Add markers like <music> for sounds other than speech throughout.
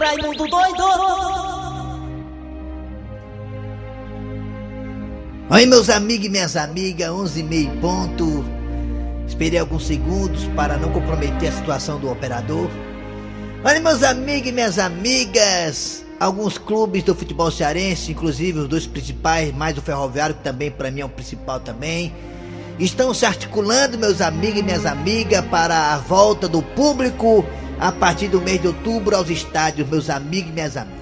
Raimundo doido! Oi, meus amigos e minhas amigas, 11 e meio ponto. Esperei alguns segundos para não comprometer a situação do operador. Olha, meus amigos e minhas amigas, alguns clubes do futebol cearense, inclusive os dois principais, mais o Ferroviário, que também para mim é o principal também, estão se articulando, meus amigos e minhas amigas, para a volta do público a partir do mês de outubro aos estádios, meus amigos e minhas amigas.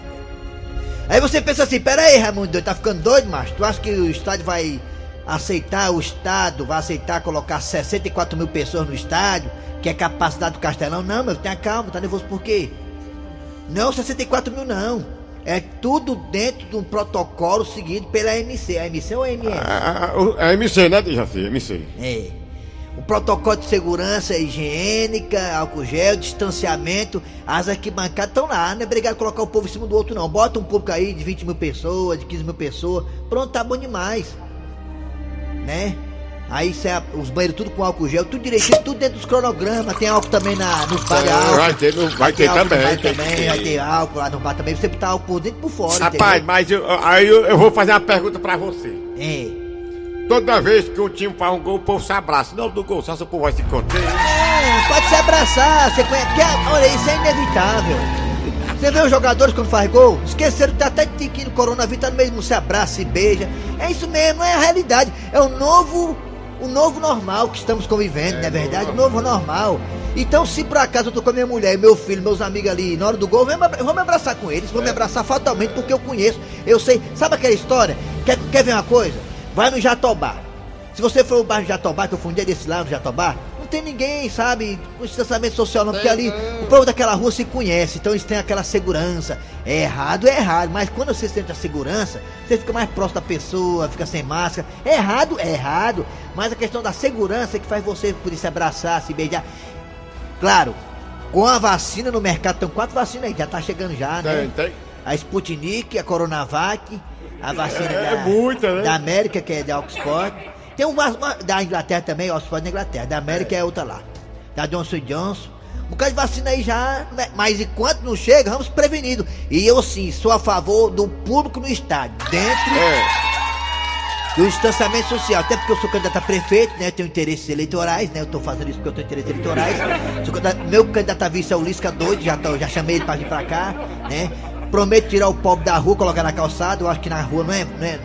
Aí você pensa assim, pera aí, Raimundo, tá ficando doido, macho? Tu acha que o estádio vai aceitar, o Estado vai aceitar colocar 64 mil pessoas no estádio, que é capacidade do Castelão? Não, meu, tenha calma, tá nervoso por quê? Não, 64 mil não. É tudo dentro de um protocolo seguido pela MC. A MC ou a MS? A, a, a MC, né, Jaci? MC. É. O protocolo de segurança higiênica, álcool gel, distanciamento, as arquibancadas estão lá, não é obrigado a colocar o povo em cima do outro não. Bota um público aí de 20 mil pessoas, de 15 mil pessoas, pronto, tá bom demais. Né? Aí cê, os banheiros tudo com álcool gel, tudo direitinho, tudo dentro dos cronogramas, tem álcool também na, nos bar de álcool. Vai ter, no- vai ter no também, tem também, vai ter álcool lá no bar também, você botar álcool por dentro e por fora, Rapaz, mas eu, aí eu, eu vou fazer uma pergunta pra você. entendeu? É. Toda vez que um time faz um gol, o povo se abraça. Não do gol, só se o povo vai se encontrar. É, pode se abraçar, você conhece. porque, olha, isso é inevitável. Você vê os jogadores quando faz gol, esqueceram tá até de que no coronavírus tá no mesmo se abraça e beija. É isso mesmo, é a realidade. É o novo, o novo normal que estamos convivendo, não é verdade? O novo normal. Então, se por acaso eu tô com a minha mulher meu filho, meus amigos ali, na hora do gol, eu vou me abra- eu vou me abraçar com eles, vou me abraçar fatalmente porque eu conheço, eu sei. Sabe aquela história? Quer, quer ver uma coisa? Vai no Jatobá. Se você for no bairro de Jatobá, que eu dia desse lá no Jatobá, não tem ninguém, sabe, com distanciamento social não, porque ali o povo daquela rua se conhece, então eles têm aquela segurança. É errado, é errado, mas quando você sente a segurança, você fica mais próximo da pessoa, fica sem máscara. É errado, é errado, mas a questão da segurança é que faz você poder se abraçar, se beijar. Claro, com a vacina no mercado, estão quatro vacinas aí, já tá chegando já, né? Tem, tem. A Sputnik, a Coronavac, a vacina É, da, muita, né? da América, que é da Oxford. Tem uma, uma- da Inglaterra também, Oxford da Inglaterra. Da América é, outra lá. Da Johnson Johnson. Um bocado de vacina aí já, né? mas enquanto não chega, vamos prevenido. E eu sim, sou a favor do público no estádio, dentro É. do distanciamento social. Até porque eu sou candidato a prefeito, né? Tenho interesses eleitorais, né? Eu tô fazendo isso porque eu tenho interesses eleitorais. Candidato- meu candidato a vice é o Lisca doido, já, tô, já chamei ele pra vir pra cá, né? Prometo tirar o pobre da rua, colocar na calçada. Eu acho que na rua não é. Não é,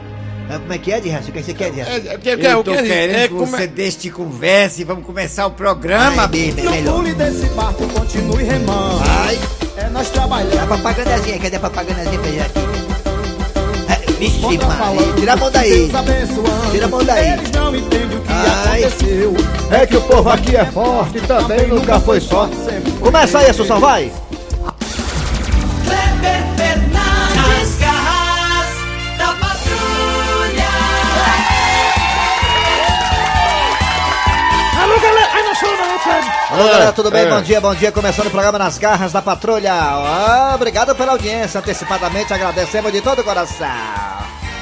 é como é que é, de resto? O que você quer, de resto? É, é, Eu tô que- querendo é, que como você é- deixe de conversa e vamos começar o programa. É melhor. Pule desse barco, continue remando. Ai, É nós a trabalhando. propagandazinha, cadê a propagandazinha pra gente aqui? É, Vixe, Maria, tira a mão daí. Deus abençoando. Tira a mão daí. Eles não entendem o que Ai. aconteceu. É que o povo aqui é forte também, nunca foi só. Começa aí, Assunção, vai! Alô, galera, tudo bem? é. Bom dia, bom dia. Começando o programa Nas Garras da Patrulha. Ah, obrigado pela audiência. Antecipadamente agradecemos de todo o coração.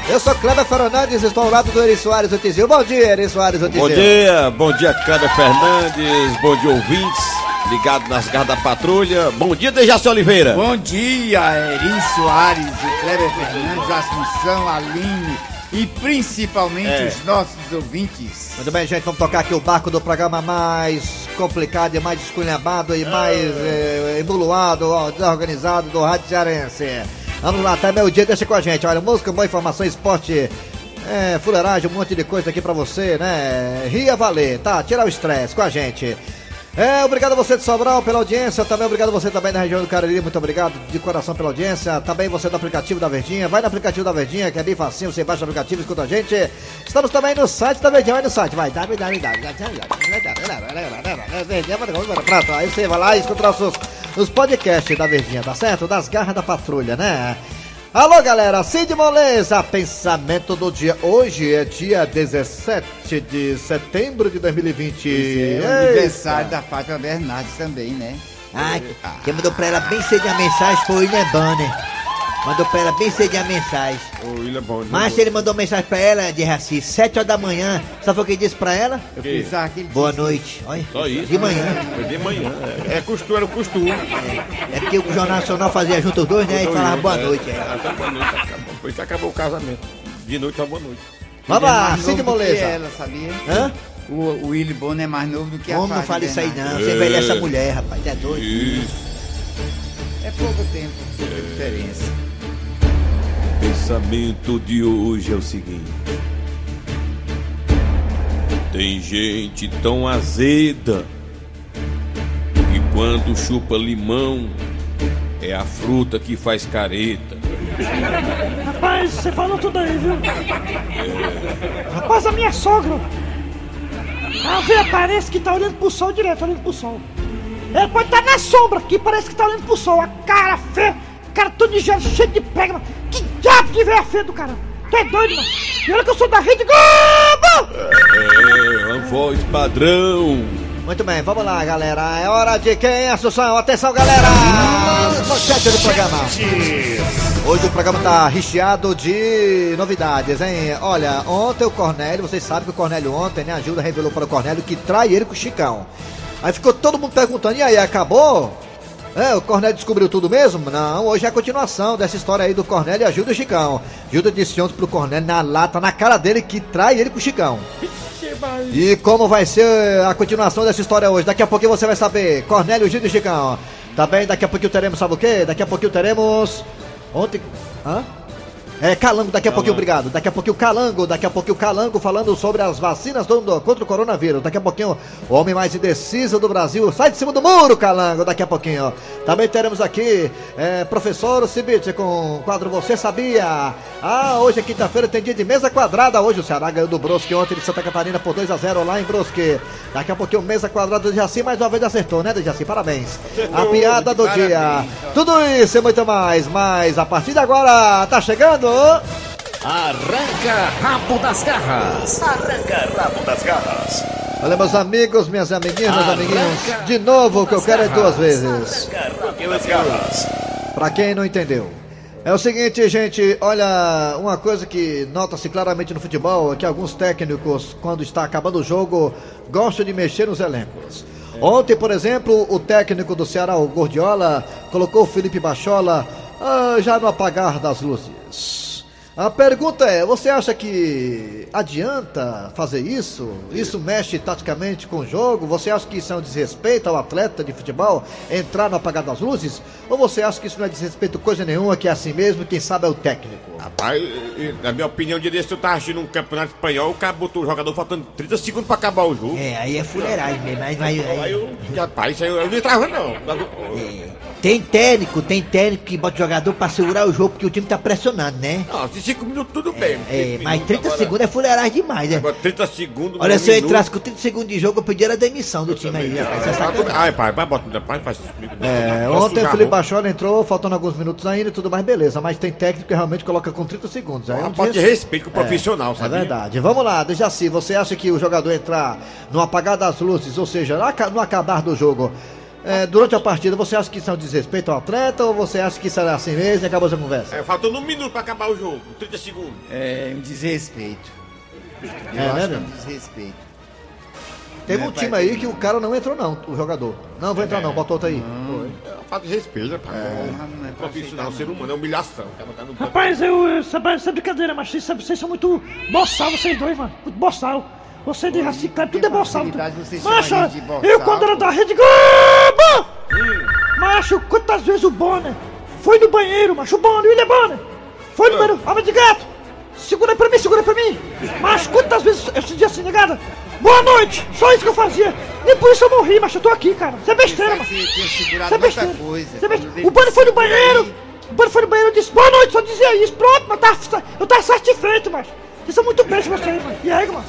Eu sou Kleber Fernandes, estou ao lado do Eri Soares, o Tizil. Bom dia, Eri Soares, o Tizil. Bom dia, bom dia, Kleber Fernandes, bom dia, ouvintes, ligado nas garras da patrulha. Bom dia, Dejaci Oliveira. Bom dia, Eri Soares, o Kleber Fernandes, Assunção, Aline e principalmente É. os nossos ouvintes. Muito bem, gente, vamos tocar aqui o barco do programa mais complicado e mais esculhambado e mais eh, ó, desorganizado do Rádio Cearense. Vamos lá, até meio dia, deixa com a gente. Olha, música, boa informação, esporte, é, fuleiragem, um monte de coisa aqui pra você, né? Ria valer, tá? Tirar o estresse com a gente. É, obrigado a você de Sobral pela audiência, também obrigado a você também da região do Cariri, muito obrigado de coração pela audiência, também você do aplicativo da Verdinha, vai no aplicativo da Verdinha, que é bem facinho, você baixa o aplicativo, escuta a gente. Estamos também no site da Verdinha, vai no site, vai, www. Aí você vai lá e escuta os, os podcasts da Verdinha, tá certo? Das garras da patrulha, né? Alô galera, Cid Moleza, pensamento do dia. Hoje é dia 17 de setembro de 2020. É Eita. aniversário da Fátima Bernardes também, né? Ah, quem mandou pra ela bem cedo a mensagem foi o Banner. Mandou pra ela bem cedinho a mensagem. O William é bom. Mas ele mandou mensagem pra ela de Raci, 7 horas da manhã. Sabe o que ele disse pra ela? Eu Que? pensava que ele Boa noite. Olha, Só isso. de manhã. Foi de manhã. É, é costume, era o costume. É porque o Jornal Nacional fazia junto os dois, né? E falava boa noite. é. Até boa noite. Acabou. Foi que acabou o casamento. De noite a boa noite. Vamos é lá, mais Cid Moleza. ela, sabia? Hã? O, o Willy Bonner é mais novo do que a Como não Fátima fala isso aí Bernardes. não? Você envelhece a mulher, rapaz. É doido. Isso. É pouco tempo, pouca diferença. Pensamento de hoje é o seguinte: tem gente tão azeda que quando chupa limão é a fruta que faz careta. Rapaz, você falou tudo aí, viu? Rapaz, a minha sogra. A véia parece que tá olhando pro sol direto, olhando pro sol. Ela pode estar na sombra, que parece que tá olhando pro sol. A cara feia, cara todo de gelo, cheio de prega, mano. Que diabo de véia feia do cara. Tu é doido, mano. E olha que eu sou da Rede Globo! É, uma voz padrão. Muito bem, vamos lá, galera. É hora de quem, Assunção? Atenção, galera! Manchete do programa. Hoje o programa tá recheado de novidades, hein? Olha, ontem o Cornélio, vocês sabem que o Cornélio ontem, né? A Gilda revelou para o Cornélio que trai ele com o Chicão. Aí ficou todo mundo perguntando, e aí, acabou? É, o Cornélio descobriu tudo mesmo? Não, hoje é a continuação dessa história aí do Cornélio e a Gilda e o Chicão. Gilda disse ontem pro Cornélio na lata, na cara dele, que trai ele com o Chicão. E como vai ser a continuação dessa história hoje? Daqui a pouquinho você vai saber. Cornélio, Gildo e Chicão. Tá bem? Daqui a pouquinho teremos, sabe o quê? Daqui a pouquinho teremos. Ontem. Hã? É, Calango, daqui a pouquinho, obrigado. Daqui a pouquinho, Calango, daqui a pouquinho, Calango falando sobre as vacinas do, do- contra o coronavírus. Daqui a pouquinho, o homem mais indeciso do Brasil. Sai de cima do muro, Calango, daqui a pouquinho. Também teremos aqui, é, professor Cibite com o quadro Você Sabia? Ah, hoje é quinta-feira, tem dia de mesa quadrada. Hoje o Ceará ganhou do Brusque ontem de Santa Catarina por 2 a 0 lá em Brusque. Daqui a pouquinho, mesa quadrada do Jaci, mais uma vez acertou, né, Jaci? Parabéns. A piada do dia. Tudo isso e muito mais, mas a partir de agora, tá chegando. Arranca rabo das garras. Arranca rabo das garras. Olha, meus amigos, minhas amiguinhas, meus Arranca amiguinhos, de novo o que eu quero é duas vezes. Arranca rabo das garras. Pra quem não entendeu. É o seguinte, gente, olha, uma coisa que nota-se claramente no futebol é que alguns técnicos, quando está acabando o jogo, gostam de mexer nos elencos. Ontem, por exemplo, o técnico do Ceará, o Gordiola, colocou o Felipe Bachola ah, já no apagar das luzes. A pergunta é: você acha que adianta fazer isso? Isso mexe taticamente com o jogo? Você acha que isso é um desrespeito ao atleta de futebol entrar no apagar das luzes? Ou você acha que isso não é desrespeito coisa nenhuma, que é assim mesmo, quem sabe é o técnico? Rapaz, na minha opinião, dia desse eu tava assistindo um campeonato espanhol, o cara botou o jogador faltando 30 segundos pra acabar o jogo. É, aí é fuleiragem mesmo. Mas, Aí eu, rapaz, isso aí eu, eu não entrava não. Tem técnico, tem técnico que bota o jogador pra segurar o jogo porque o time tá pressionando, né? Não, de 5 minutos tudo bem. É, mas minutos, 30 agora- segundos é fuleiragem demais, né? Agora 30 segundos. Olha, se eu minuto. entrasse com 30 segundos de jogo, eu pediria a demissão do time aí, rapaz. É sacanagem. Ai, pai, vai botar, rapaz, faz comigo. É, ontem o Felipe? Bachola entrou, faltando alguns minutos ainda e tudo mais, beleza. Mas tem técnico que realmente coloca com 30 segundos. Aí é Uma um falta de des- respeito com o profissional, É sabe? verdade. Vamos lá, Dejaci, você acha que o jogador entrar no apagar das luzes, ou seja, no acabar do jogo, é, durante a partida, você acha que isso é um desrespeito ao atleta ou você acha que isso é assim mesmo e acabou essa conversa? É, faltando um minuto pra acabar o jogo, 30 segundos. É um desrespeito. Eu É, acho né, que é um desrespeito. Teve Né, um time aí que o cara não entrou não, o jogador. Não, vou entrar não, bota outro aí. É uma falta de respeito, rapaz. Não é É pra profissional, aceitar, ser humano, é humilhação. Tá. Rapaz, eu. eu- é é brincadeira, mas vocês, vocês são muito boçal, vocês dois, mano. Muito boçal. Você de raciclar, tudo é boçal. Macho, eu quando era da Rede Globo! Macho, quantas vezes o Bonner foi no banheiro, macho, o Bonner, o William Bonner, foi no banheiro, alma de gato, segura aí pra mim, segura aí pra mim. Macho, quantas vezes eu dizia assim, negada, boa noite, só isso que eu fazia. E por isso eu morri, macho, eu tô aqui, cara. Isso é besteira, mano. Você é besteira. coisa. É besteira. O Bonner foi no banheiro. O Bonner foi no banheiro e disse boa noite, só dizia isso. Pronto, mas tá, eu tava satisfeito, mas. Vocês são muito bem vocês, mano. E aí, mano?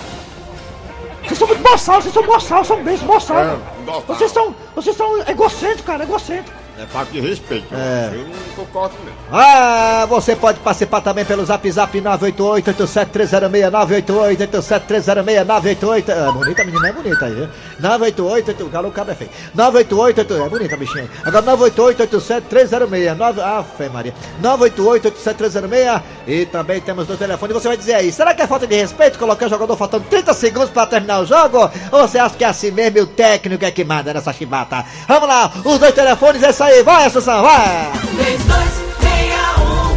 São muito boçal, vocês são boçal, são bem boçal, boçal. Vocês são. Vocês são egocêntricos, cara, egocêntricos. É falta de respeito. É. Eu não concordo mesmo. Ah, você pode participar também pelo zap zap 988-87306-988-87306-988. Ah, bonita, a menina é bonita aí, viu? 988, o galo cabra é feio. 988, é bonita a bichinha aí. Agora 988-87306. 9... Ah, fé Maria. 988-87306. E também temos no telefone. Você vai dizer aí, será que é falta de respeito colocar o jogador faltando 30 segundos pra terminar o jogo? Ou você acha que é assim mesmo e o técnico é que manda nessa chibata? Vamos lá, os dois telefones, é isso aí. Vai, Assunção, vai! 3261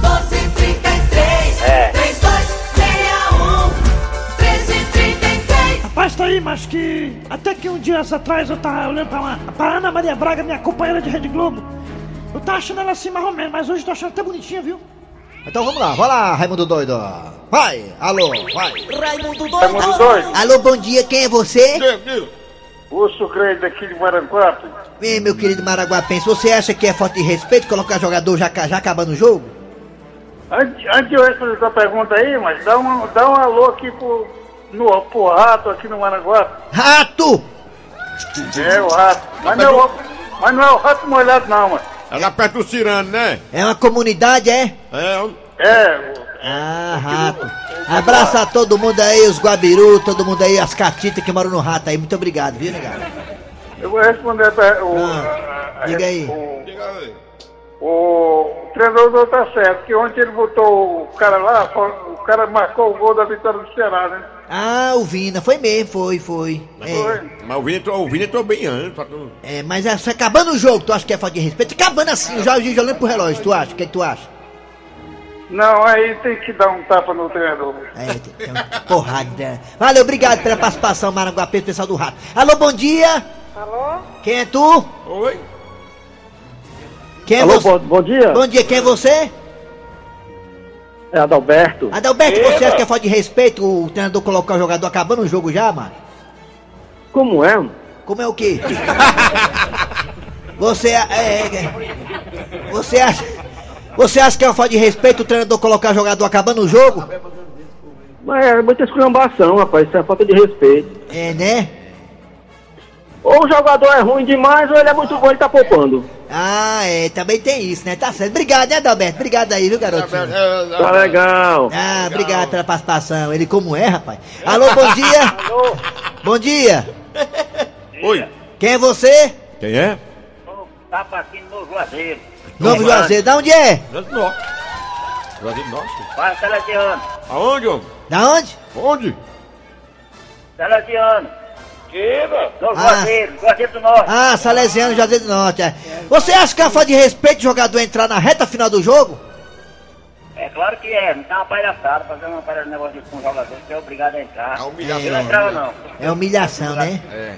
1233 É. 3261 1333 Rapaz, tá aí, mas que até que um dia atrás eu tava olhando pra, uma, pra Ana Maria Braga, minha companheira de Rede Globo. Eu tava achando ela assim mais ou menos, mas hoje eu tô achando até bonitinha, viu? Então vamos lá, vai lá, Raimundo Doido. Vai, alô, vai. Raimundo Raimundo doido. Alô, bom dia, quem é você? Urso Grande aqui de Maranguape. Bem, meu querido Maraguapense, você acha que é falta de respeito colocar jogador já, já acabando o jogo? Antes, antes de eu responder essa pergunta aí, mas dá um, dá um alô aqui pro, no, pro rato aqui no Maranguape. Rato! É, o rato. Mas não, é o- mas não é o rato molhado não, mano. É lá perto do Cirano, né? É uma comunidade, é? É, um- É, Ah, rato. Abraço a todo mundo aí, os Guabiru, todo mundo aí, as catitas que moram no rato aí. Muito obrigado, viu, negado? eu vou responder a per- o, Ah, a- diga aí. O, o treinador tá certo, que ontem ele botou o cara lá, o cara marcou o gol da vitória do Ceará, né? Ah, o Vina, foi mesmo, foi, foi. É, Mas o Vini entrou, o Vini entrou bem antes. pra tu- é, mas é, acabando o jogo, tu acha que é falta de respeito? Acabando assim, o Jorge olhando pro relógio, tu acha? O que, que tu acha? Não, aí tem que dar um tapa no treinador. É, tem, tem uma porrada. Valeu, obrigado pela participação, Maranguape, pessoal do rato. Alô, bom dia! Alô? Quem é tu? Oi? Quem é Alô, você? bom, bom dia. Bom dia, quem é você? É Adalberto. Adalberto, você acha que é falta de respeito o treinador colocar o jogador acabando o jogo já, mano? Como é? mano? Como é o quê? <laughs> Você é, é, Você acha. Você acha que é uma falta de respeito o treinador colocar o jogador acabando o jogo? Mas é muita esculhambação, rapaz. Isso é falta de respeito. É, né? Ou o jogador é ruim demais, ou ele é muito bom e tá poupando. Ah, é, também tem isso, né? Tá certo. Obrigado, né, Adalberto? Obrigado aí, viu, garotinho? Tá legal. Ah, obrigado pela participação. Ele como é, rapaz? Alô, bom dia! Alô? Bom dia! Oi? Quem é você? Quem é? Tapa aqui no Juazeiro. Novo Juazeiro. Da onde é? Juazeiro do Norte. Juazeiro do Norte? Vai, Salesiano. Aonde, homem? Da onde? Onde? Salesiano. Diga. No Ah. Juazeiro, Juazeiro do Norte. Ah, Salesiano Juazeiro do Norte. É. Você acha que é uma falta de respeito o jogador entrar na reta final do jogo? É claro que é, não tá uma palhaçada, fazer uma palhaçada de negócio com um jogador, que é obrigado a entrar. É humilhação. Não entrava não. É humilhação, né? É.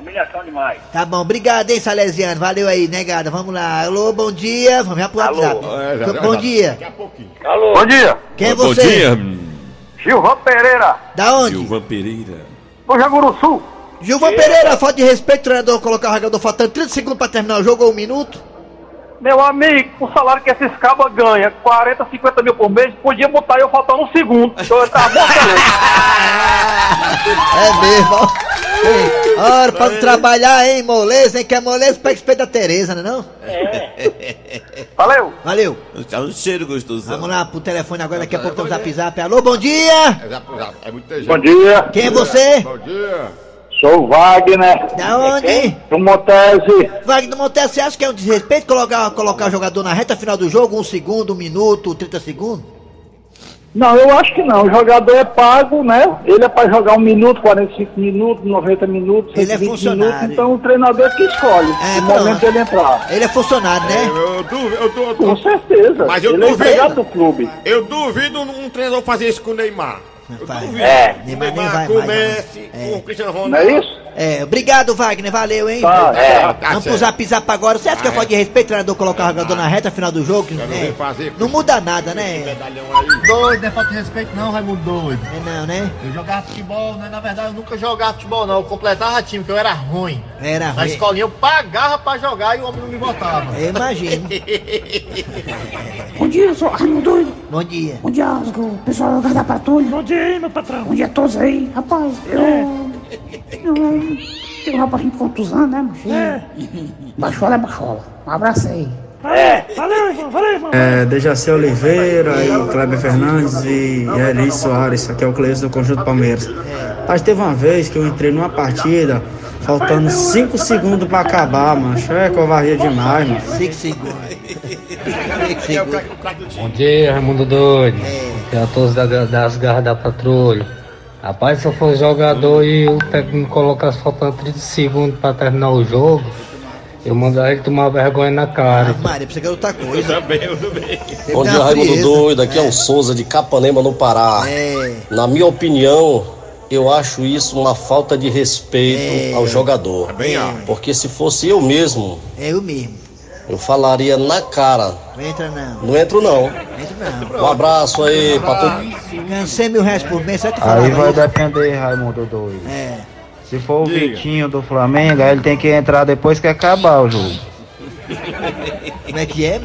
Humilhação demais. Tá bom, obrigado, hein, Salesiano. Valeu aí, negada. Vamos lá. Alô, bom dia. Vamos já pro WhatsApp. É, já, já, bom já. dia. Daqui a pouquinho. Alô? Bom dia. Quem é Bom você? dia, Gilvan Pereira, Da onde? Gilvan Pereira. do Jaguru Sul. Gilvan Pereira, falta de respeito, treinador colocar o jogador faltando 30 segundos pra terminar o jogo ou um minuto. Meu amigo, o salário que esses cabas ganham, 40, 50 mil por mês, podia botar eu faltando um segundo. Então eu tava bom <laughs> É mesmo, ó. Ei, Ora, pra não trabalhar, hein, moleza, hein? Quer moleza, pega esse peito da Tereza, né não? <laughs> Valeu. Valeu. Tá um cheiro gostoso. Vamos lá pro telefone agora, daqui a pouco tem um zap zap. Alô, bom dia. É, já, já, é muita gente. Bom dia. Quem é você? Bom dia. Sou o Wagner, Da onde? do Montese. Wagner Montes, você acha que é um desrespeito colocar, colocar o jogador na reta final do jogo, um segundo, um minuto, 30 segundos? Não, eu acho que não. O jogador é pago, né? Ele é para jogar um minuto, 45 minutos, 90 minutos, Ele é 120 funcionário. minutos. Então o treinador é que escolhe É, o pronto. momento dele entrar. Ele é funcionário, né? Eu duvido, eu, Com certeza. Mas eu ele é duvido. empregado do clube. eu duvido um treinador fazer isso com o Neymar. Vai. É. Neymar nem vai com o mais, não. Messi, É. com o Cristiano Não Ronaldo. é isso? É, obrigado, Wagner, valeu, hein? Tá, É, Vamos tá pro certo. zap zap agora. Você acha que é falta de respeito o treinador colocar o jogador na reta final do jogo? Né? fazer. Não muda nada, né? Doido, não é falta de respeito não, Raimundo doido. É não, né? Eu jogava futebol, né? Na verdade eu nunca jogava futebol não, eu completava time, porque eu era ruim. Era Na ruim. escolinha eu pagava pra jogar e o homem não me botava. Eu imagino. <laughs> Bom dia, sou Raimundo Doido. Bom dia. Bom dia, o pessoal da patrulha. Bom dia aí, meu patrão. Bom dia a todos aí. Rapaz, eu... eu Tem lá pra gente contusão, né, macho? É. Baixola é baixola. Um abraço aí. É, valeu, irmão, valeu, irmão. É, Dejaci Oliveira, e o Kleber Fernandes e Eli Soares, aqui é o Cleison do Conjunto Palmeiras. Mas teve uma vez que eu entrei numa partida, faltando 5 segundos pra acabar, macho. É covardia demais, mano. 5 segundos. Bom dia, Raimundo Doido. Tem a todos da, das garras da patrulha. Rapaz, se eu for jogador e o técnico me colocasse faltando 30 segundos pra terminar o jogo, eu mandaria ele tomar vergonha na cara. Maria, precisa que é outra coisa. Eu também, eu também. Bom dia, Raimundo Doido. Aqui é o Souza de Capanema, no Pará. É. Na minha opinião, eu acho isso uma falta de respeito É. ao jogador. Também acho. Porque se fosse eu mesmo, É eu mesmo. Eu falaria na cara. Não entra não. Não entro não. Entra não. Um abraço aí pra todo Ganhando 100 mil reais por mês, será que Aí vai isso? depender, Raimundo doido. É. Se for o Diga. Vitinho do Flamengo, aí ele tem que entrar depois que acabar o jogo. Como é que é?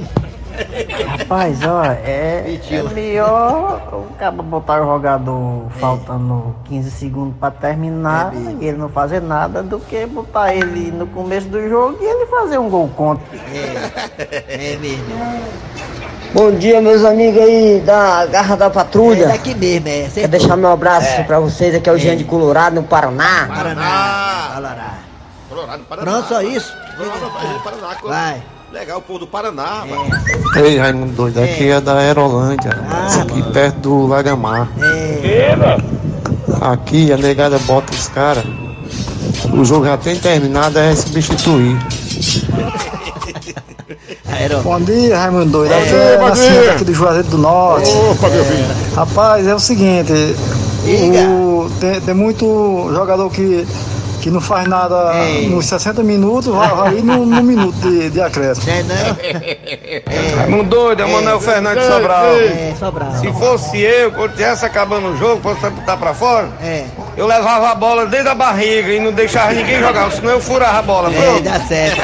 Rapaz, ó, é, é melhor o cara botar o jogador faltando 15 segundos pra terminar e ele não fazer nada do que botar ele no começo do jogo e ele fazer um gol contra. É mesmo. Bom dia, meus amigos aí da Garra da É Patrulha. daqui mesmo, é. Quero deixar meu abraço pra vocês. Aqui é o Jean de Colorado, no Paraná. Paraná. Paraná. Colorado, Paraná. Pronto, só isso? Colorado, Paraná. Vai. Legal, o povo do Paraná, mano. Ei, Raimundo doido, aqui é da Aerolândia, aqui perto do Lagamar. Aqui a negada bota os caras. O jogo já tem terminado, é substituir. <laughs> Bom dia, Raimundo Doido. Aqui É, é bom Nascimento aqui do Juazeiro do Norte. Opa, meu filho. Rapaz, é o seguinte, o- tem, tem muito jogador que, que não faz nada nos 60 minutos, vai, vai no, no minuto de, de acréscimo. É não? Raimundo doido, é o Manuel Fernandes Ei, Sobral. É, Sobral. Se fosse eu, quando tivesse acabando o jogo, fosse botar pra fora, É. eu levava a bola desde a barriga e não deixava ninguém jogar, senão eu furava a bola. É, Pronto. dá certo.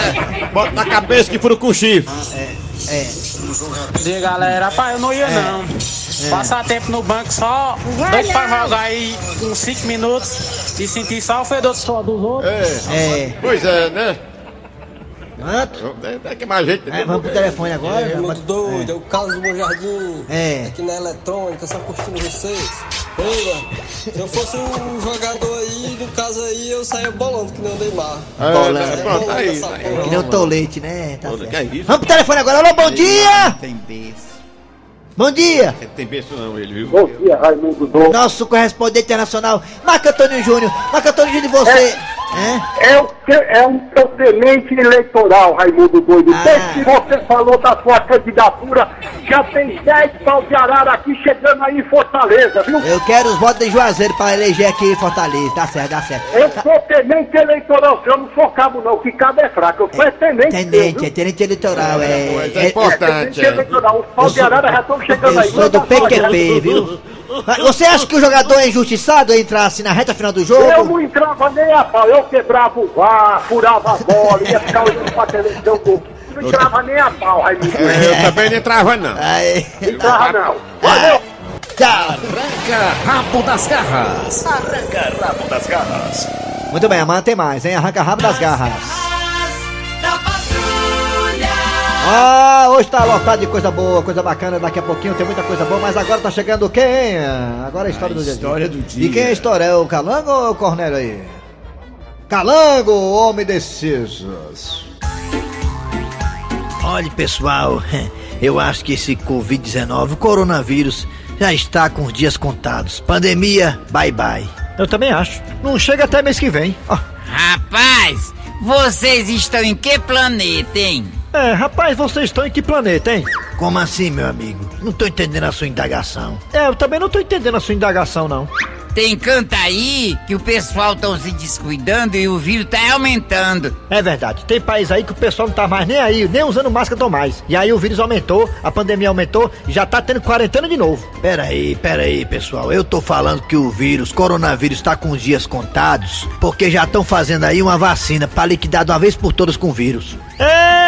Bota na cabeça que fura com chifre. É. Diga galera, rapaz, eu não ia não. Passar tempo no banco só, doido pra jogar aí uns 5 minutos e sentir só o fedor só dos outros. É. Pois é, né? Quanto? É, é que mais gente. É, vamos pro telefone agora. É, né? muito doido, é o Carlos do Bom Jardim. É. Aqui na eletrônica, só curtindo vocês. Olha, se eu fosse um jogador aí, no caso aí, eu saía bolando que nem o Neymar. É, né? né? Pronto, aí, tá aí. Que nem o tolete, né? Tá é isso? Vamos pro telefone agora. Alô, bom dia! Tem beijo. Bom dia! Tem beijo não, ele, viu? Bom dia, Raimundo Doido. Nosso correspondente internacional, Marco Antônio Júnior. Marco Antônio Júnior, você. É? É, o que- é um protemente eleitoral, Raimundo Doido. Ah. Desde que você falou da sua candidatura, já tem 10 pau de arara aqui chegando aí em Fortaleza, viu? Eu quero os votos de Juazeiro pra eleger aqui em Fortaleza. Tá certo, dá certo. Eu sou tenente eleitoral, eu não sou cabo não, que cabo é fraco, eu sou é tenente. Tenente, é tenente eleitoral, é. Mas é importante, tenente eleitoral, os pau de arara já estão chegando aí. Eu sou do PQP, viu? Você acha que o jogador é injustiçado entrasse na reta final do jogo? Eu não entrava nem a pau, eu quebrava o VAR, furava a bola, ia ficar olhando pra televisão, pô. não entrava nem a pau, Raimundo. É, eu também não entrava, não. Aí. Entrava não. Valeu! Arranca rabo das garras. Arranca rabo das garras. Muito bem, amanhã tem mais, hein? Arranca rabo das garras. Ah, hoje tá lotado de coisa boa, coisa bacana. Daqui a pouquinho tem muita coisa boa, mas agora tá chegando quem? Agora é a história do dia. a dia. história do dia. E quem é a história? É o Calango ou o Cornélio aí? Calango, homem decisas. Olha, pessoal, <laughs> eu acho que esse Covid-19, o coronavírus, já está com os dias contados. Pandemia, bye bye. Eu também acho. Não chega até mês que vem. Ó. Rapaz, vocês estão em que planeta, hein? É, rapaz, vocês estão em que planeta, hein? Como assim, meu amigo? Não tô entendendo a sua indagação. É, eu também não tô entendendo a sua indagação, não. Tem canto aí que o pessoal estão se descuidando e o vírus tá aumentando. É verdade, tem país aí que o pessoal não tá mais nem aí, nem usando máscara tão mais. E aí o vírus aumentou, a pandemia aumentou e já tá tendo quarentena de novo. Pera aí, pera aí, pessoal. Eu tô falando que o vírus, coronavírus, tá com os dias contados, porque já estão fazendo aí uma vacina pra liquidar de uma vez por todas com o vírus. É,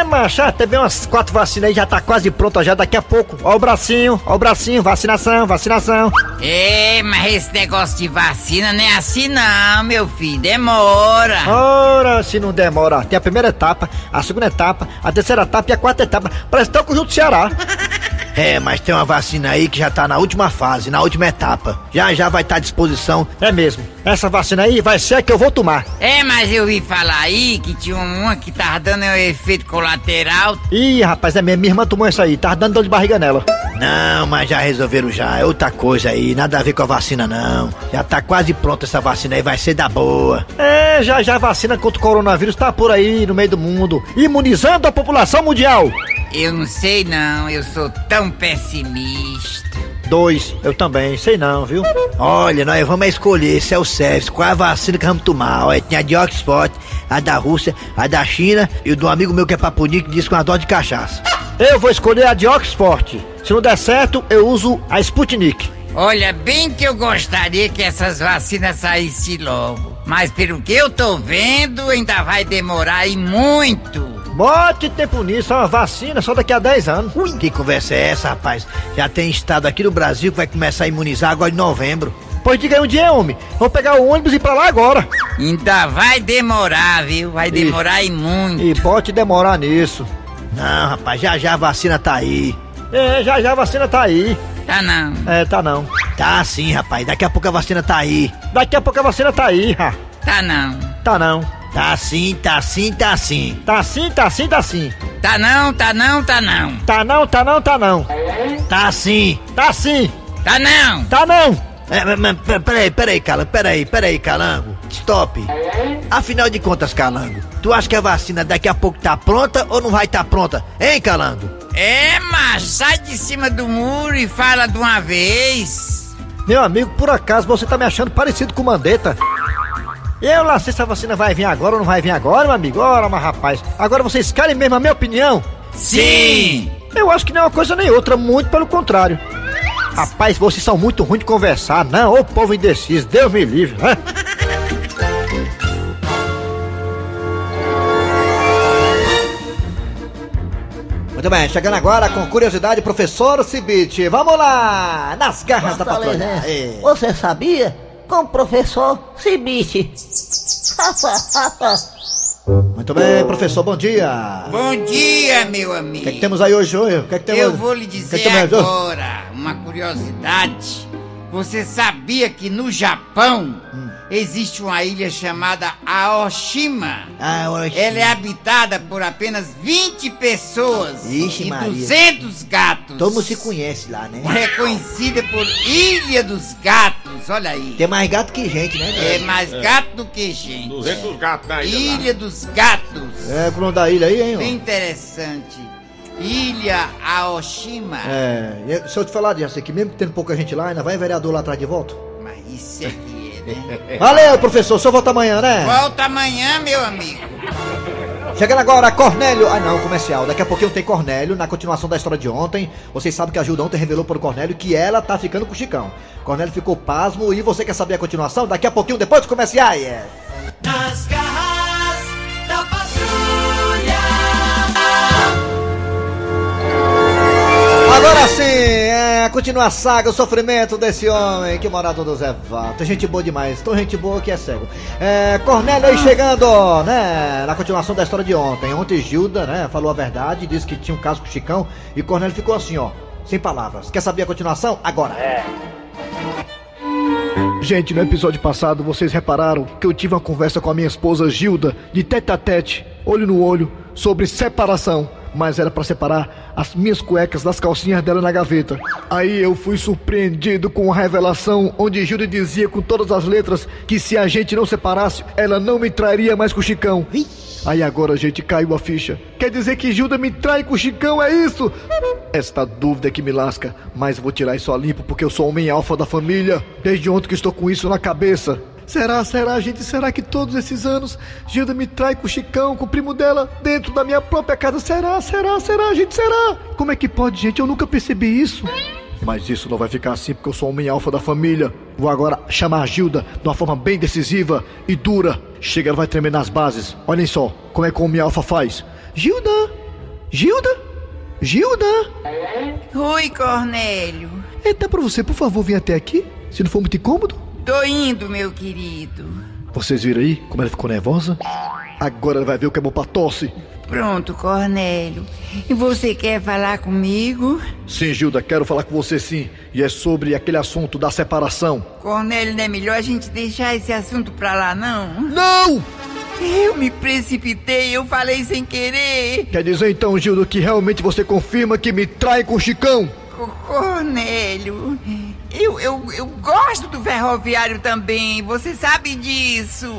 até bem umas quatro vacinas aí, já tá quase pronta já daqui a pouco. Ó o bracinho, ó o bracinho, vacinação, vacinação. É, mas esse negócio de vacina não é assim não, meu filho. Demora. Ora, se não demora. Tem a primeira etapa, a segunda etapa, a terceira etapa e a quarta etapa. Parece até o conjunto do Ceará. É, mas tem uma vacina aí que já tá na última fase, na última etapa. Já já vai estar à disposição. É mesmo. Essa vacina aí vai ser a que eu vou tomar. É, mas eu vi falar aí que tinha uma que tava dando um efeito colateral. Ih, rapaz, é mesmo. Minha irmã tomou essa aí. Tava dando dor de barriga nela. Não, mas já resolveram já. É outra coisa aí. Nada a ver com a vacina, não. Já tá quase pronta essa vacina aí. Vai ser da boa. É, já já a vacina contra o coronavírus tá por aí, no meio do mundo. Imunizando a população mundial. Eu não sei não, eu sou tão pessimista. Dois, eu também, sei não, viu? Olha, nós vamos escolher, esse é o service, qual a vacina que vamos tomar. Olha, tem a de Oxford, a da Rússia, a da China e o do amigo meu que é papunico que diz com a dó de cachaça. Eu vou escolher a de Oxford. Se não der certo, eu uso a Sputnik. Olha, bem que eu gostaria que essas vacinas saíssem logo. Mas pelo que eu tô vendo, ainda vai demorar e muito. Bote tempo nisso, é uma vacina só daqui a 10 anos. Ui, que conversa é essa, rapaz? Já tem estado aqui no Brasil que vai começar a imunizar agora em novembro. Pois diga aí um dia, homem. Vou pegar o ônibus e ir pra lá agora. Ainda vai demorar, viu? Vai demorar e, e muito. E pode demorar nisso. Não, rapaz, já já a vacina tá aí. É, já já a vacina tá aí. Tá não. É, tá não. Tá sim, rapaz. Daqui a pouco a vacina tá aí. Daqui a pouco a vacina tá aí, ha. Tá não. Tá não. Tá sim, tá sim, tá sim. Tá sim, tá sim, tá sim. Tá não, tá não, tá não. Tá não, tá não, tá não. Tá sim. Tá sim. Tá não. Tá não. É, mas, peraí, peraí, Calango, peraí, peraí, Calango. Stop. Afinal de contas, Calango, tu acha que a vacina daqui a pouco tá pronta ou não vai tá pronta? Hein, Calango? É, mas sai de cima do muro e fala de uma vez. Meu amigo, por acaso você tá me achando parecido com o Mandetta? Eu lá sei se a vacina vai vir agora ou não vai vir agora, meu amigo. Ora, mas rapaz, agora vocês querem mesmo a minha opinião? Sim! Eu acho que nem uma coisa nem outra, muito pelo contrário. Rapaz, vocês são muito ruins de conversar, não? Ô povo indeciso, Deus me livre, né? Muito bem, chegando agora com curiosidade, professor Cibite. Vamos lá, nas garras da patrulha. Você sabia com o professor Cibite. Muito bem, professor, bom dia. Bom dia, meu amigo. O que, é que temos aí hoje, hoje? O que é que temos? Eu vou lhe dizer que é que agora uma curiosidade. Você sabia que no Japão hum. Existe uma ilha chamada Aoshima? Aoshima. Ela é habitada por apenas 20 pessoas Ixi, e Maria. 200 gatos. Todo mundo se conhece lá, né? É conhecida por Ilha dos Gatos, olha aí. Tem mais gato que gente, né? É mais é. gato do que gente. 200 gatos na ilha. Ilha lá. dos Gatos. É, o nome da ilha aí, hein? Bem interessante. Ilha Aoshima. É, se eu te falar disso aqui, mesmo tendo pouca gente lá, ainda vai vereador lá atrás de volta? Mas isso aqui é, né? <laughs> <laughs> Valeu, professor, só volta amanhã, né? Volta amanhã, meu amigo. Chegando agora, Cornélio. Ah, não, comercial. Daqui a pouquinho tem Cornélio, na continuação da história de ontem. Vocês sabem que a Gilda ontem revelou para o Cornélio que ela tá ficando com o Chicão. Cornélio ficou pasmo e você quer saber a continuação? Daqui a pouquinho, depois dos comerciais. Nas Agora sim, é, continua a saga, o sofrimento desse homem que mora do Zé Vato. Gente boa demais, tão gente boa que é cego. É, Cornélio aí chegando, né, na continuação da história de ontem. Ontem Gilda, né, falou a verdade, disse que tinha um caso com o Chicão e Cornélio ficou assim, ó, sem palavras. Quer saber a continuação? Agora. É. Gente, no episódio passado vocês repararam que eu tive uma conversa com a minha esposa Gilda, de tete a tete, olho no olho, sobre separação mas era para separar as minhas cuecas das calcinhas dela na gaveta. Aí eu fui surpreendido com a revelação onde Gilda dizia com todas as letras que se a gente não separasse, ela não me trairia mais com o Chicão. Aí agora a gente caiu a ficha. Quer dizer que Gilda me trai com o Chicão, é isso? Esta dúvida é que me lasca, mas vou tirar isso a limpo porque eu sou homem alfa da família. Desde ontem que estou com isso na cabeça. Será, será, gente? Será que todos esses anos Gilda me trai com o Chicão, com o primo dela, dentro da minha própria casa? Será, será, será, gente? Será? Como é que pode, gente? Eu nunca percebi isso. Mas isso não vai ficar assim porque eu sou homem alfa da família. Vou agora chamar a Gilda de uma forma bem decisiva e dura. Chega, ela vai tremer nas bases. Olhem só como é que o homem alfa faz. Gilda! Gilda! Gilda! Oi, Cornélio. É, dá pra você, por favor, vir até aqui? Se não for muito incômodo? Tô indo, meu querido. Vocês viram aí como ela ficou nervosa? Agora ela vai ver o que é bom pra tosse. Pronto, Cornélio. E você quer falar comigo? Sim, Gilda, quero falar com você sim. E é sobre aquele assunto da separação. Cornélio, não é melhor a gente deixar esse assunto pra lá, não? Não! Eu me precipitei, eu falei sem querer. Quer dizer então, Gilda, que realmente você confirma que me trai com o Chicão? Co- Cornélio, eu, eu, eu gosto do ferroviário também, você sabe disso.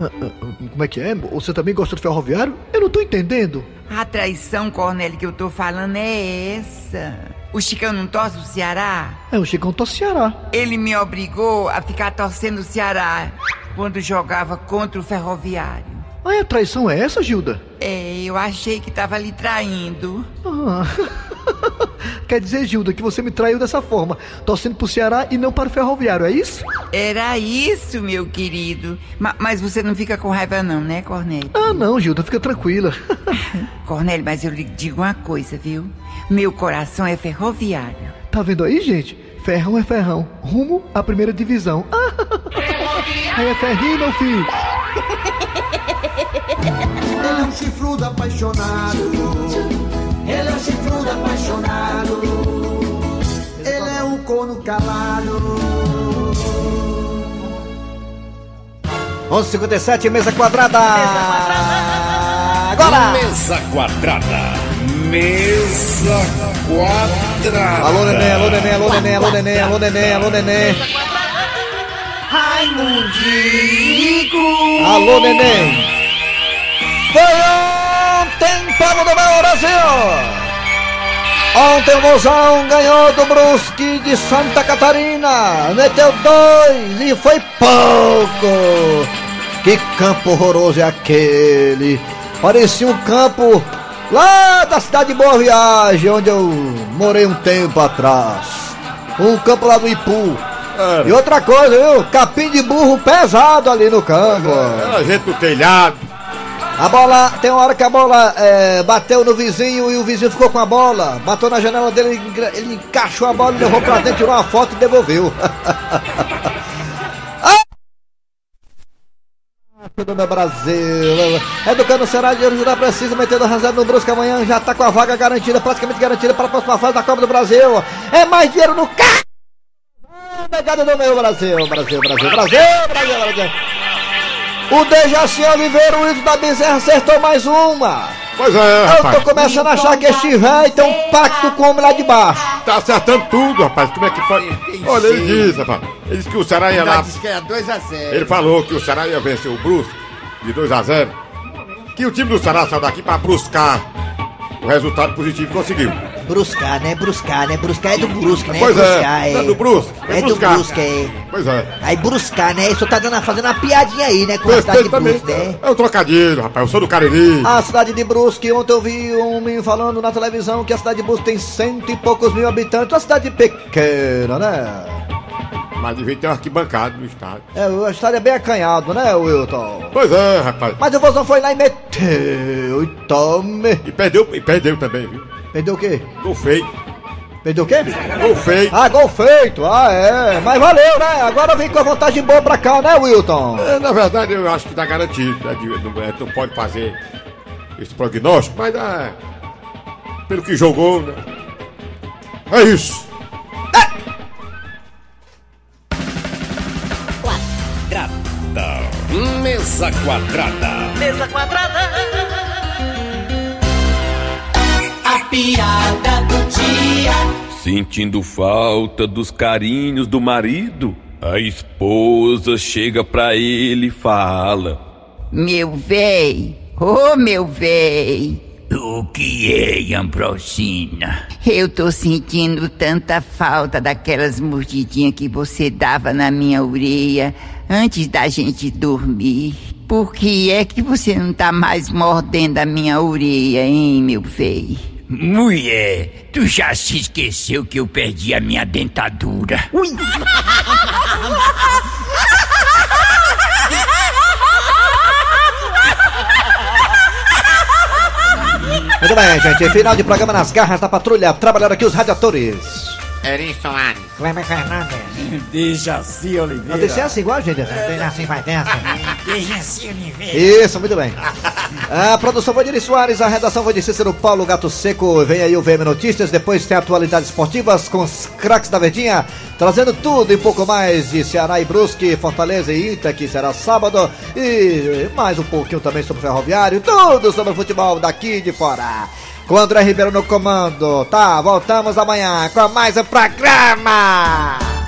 Ah, ah, Como é que é? Você também gosta do ferroviário? Eu não tô entendendo. A traição, Cornélio, que eu tô falando é essa. O Chicão não torce o Ceará? É, o Chicão tá Ceará. Ele me obrigou a ficar torcendo o Ceará quando jogava contra o ferroviário. Ah, a traição é essa, Gilda? É, eu achei que tava lhe traindo. Ah. <laughs> <laughs> Quer dizer, Gilda, que você me traiu dessa forma, torcendo pro Ceará e não para o ferroviário, é isso? Era isso, meu querido. Ma- mas você não fica com raiva não, né, Cornélio? Ah, não, Gilda, fica tranquila. <laughs> Cornélio, mas eu lhe digo uma coisa, viu? Meu coração é ferroviário. Tá vendo aí, gente? Ferrão é ferrão, rumo à primeira divisão. <laughs> Aí é ferrinho, meu filho. Ele é um chifrudo apaixonado. Apaixonado. Ele é um corno calado. 11:57 mesa quadrada. Agora. Mesa quadrada. Mesa quadrada. Alô, neném, alô, neném, alô, neném, alô, neném, alô, neném, alô, neném. Raimundico. Alô, neném. Foi ontem, Paulo do meu Brasil. Ontem o Mozão ganhou do Brusque de Santa Catarina. Meteu dois e foi pouco. Que campo horroroso é aquele. Parecia um campo lá da cidade de Boa Viagem, onde eu morei um tempo atrás. Um campo lá do Ipu. E outra coisa, viu? Capim de burro pesado ali no campo. Era gente do telhado. A bola, tem uma hora que a bola é, bateu no vizinho e o vizinho ficou com a bola. Bateu na janela dele, ele encaixou a bola, levou pra dentro, tirou uma foto e devolveu. <laughs> do meu Brasil. Educando o Ceará de já precisa metendo a reserva no Brusque amanhã, já tá com a vaga garantida, praticamente garantida para a próxima fase da Copa do Brasil. É mais dinheiro no carro. Negado do meu Brasil, Brasil, Brasil, Brasil, Brasil, Brasil. O Dejaci Oliveira, o ídolo da Bezerra, acertou mais uma. Pois é, Eu rapaz. tô começando a achar que este velho tem um pacto com o homem lá de baixo. Tá acertando tudo, rapaz. Como é que pode? Olha, ele disse, rapaz. Ele disse que o Ceará ia lá. Disse que era 2x0. Ele falou que o Ceará ia vencer o Brusque de 2 a 0 Que o time do Ceará saiu daqui pra buscar o resultado positivo conseguiu. Bruscar, né? Bruscar, né? Bruscar é do Brusque, né? Pois é, Bruscar, é do Brusque, é É do. Brusque, é. Pois é. Aí Bruscar, né? Isso tá dando, fazendo uma piadinha aí, né? Com a cidade de. Brusque, né? É um trocadilho, rapaz. Eu sou do Cariri. A cidade de Brusque, ontem eu vi um homem falando na televisão que a cidade de Brusque tem cento e poucos mil habitantes, uma cidade pequena, né? Mas devia ter uma arquibancada no estádio. É, o estádio é bem acanhado, né, Wilton? Pois é, rapaz. Mas o Vozão foi lá e meteu, e tome. E perdeu, e perdeu também, viu? Perdeu o quê? Gol feito. Perdeu o quê? Gol feito. Ah, gol feito, ah é, mas valeu, né? Agora vem com a vantagem boa pra cá, né, Wilton? É, na verdade, eu acho que tá garantido. Né? Não, é, não pode fazer esse prognóstico, mas é, pelo que jogou, né? É isso. Mesa quadrada. Mesa quadrada. A piada do dia. Sentindo falta dos carinhos do marido, a esposa chega pra ele e fala: Meu véi, ô meu véi. O que é, Ambrosina? Eu tô sentindo tanta falta daquelas mordidinhas que você dava na minha orelha antes da gente dormir. Por que é que você não tá mais mordendo a minha orelha, hein, meu véi? Mulher, tu já se esqueceu que eu perdi a minha dentadura. Ui! Muito bem, gente. Final de programa nas garras da patrulha. Trabalharam aqui os radiadores. Eri Soares. Cleber Fernandes. Dejaci Oliveira. Não descer assim igual a gente. Tem assim, vai dessa. <laughs> Dejaci Oliveira. Isso, muito bem. A produção foi de Eri Soares, a redação foi de Cícero Paulo Gato Seco. Vem aí o VM Notícias, depois tem atualidades esportivas com os craques da Verdinha, trazendo tudo e pouco mais de Ceará e Brusque, Fortaleza e Ita, que será sábado, e mais um pouquinho também sobre o Ferroviário, tudo sobre o futebol daqui de fora. Com André Ribeiro no comando. Tá, voltamos amanhã com mais um programa.